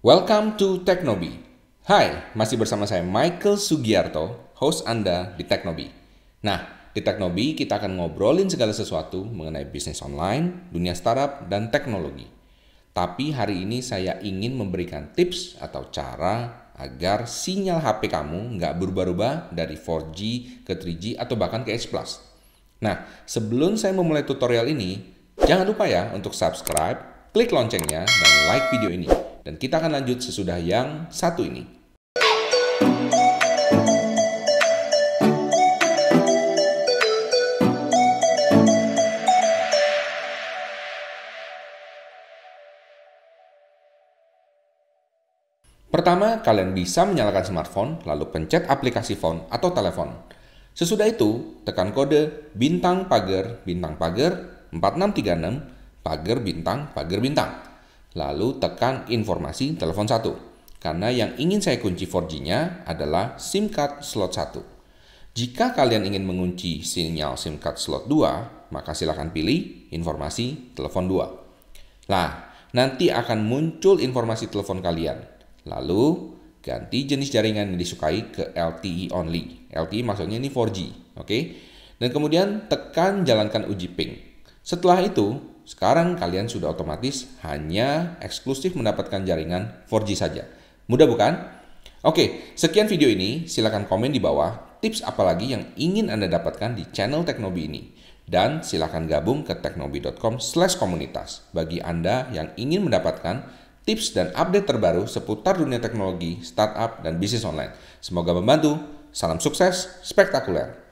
Welcome to Teknobi. Hai, masih bersama saya Michael Sugiarto, host Anda di Teknobi. Nah, di Teknobi kita akan ngobrolin segala sesuatu mengenai bisnis online, dunia startup, dan teknologi. Tapi hari ini saya ingin memberikan tips atau cara agar sinyal HP kamu nggak berubah-ubah dari 4G ke 3G atau bahkan ke H+. Nah, sebelum saya memulai tutorial ini, jangan lupa ya untuk subscribe, klik loncengnya, dan like video ini. Dan kita akan lanjut sesudah yang satu ini. Pertama, kalian bisa menyalakan smartphone, lalu pencet aplikasi phone atau telepon. Sesudah itu, tekan kode bintang pagar bintang pagar 4636 pagar bintang pagar bintang. Lalu tekan informasi telepon 1. Karena yang ingin saya kunci 4G-nya adalah SIM card slot 1. Jika kalian ingin mengunci sinyal SIM card slot 2, maka silakan pilih informasi telepon 2. Nah, nanti akan muncul informasi telepon kalian. Lalu ganti jenis jaringan yang disukai ke LTE only. LTE maksudnya ini 4G, oke? Okay? Dan kemudian tekan jalankan uji ping. Setelah itu, sekarang kalian sudah otomatis hanya eksklusif mendapatkan jaringan 4G saja. Mudah bukan? Oke, sekian video ini. Silahkan komen di bawah tips apa lagi yang ingin Anda dapatkan di channel Teknobi ini. Dan silahkan gabung ke teknobi.com slash komunitas bagi Anda yang ingin mendapatkan tips dan update terbaru seputar dunia teknologi, startup, dan bisnis online. Semoga membantu. Salam sukses, spektakuler.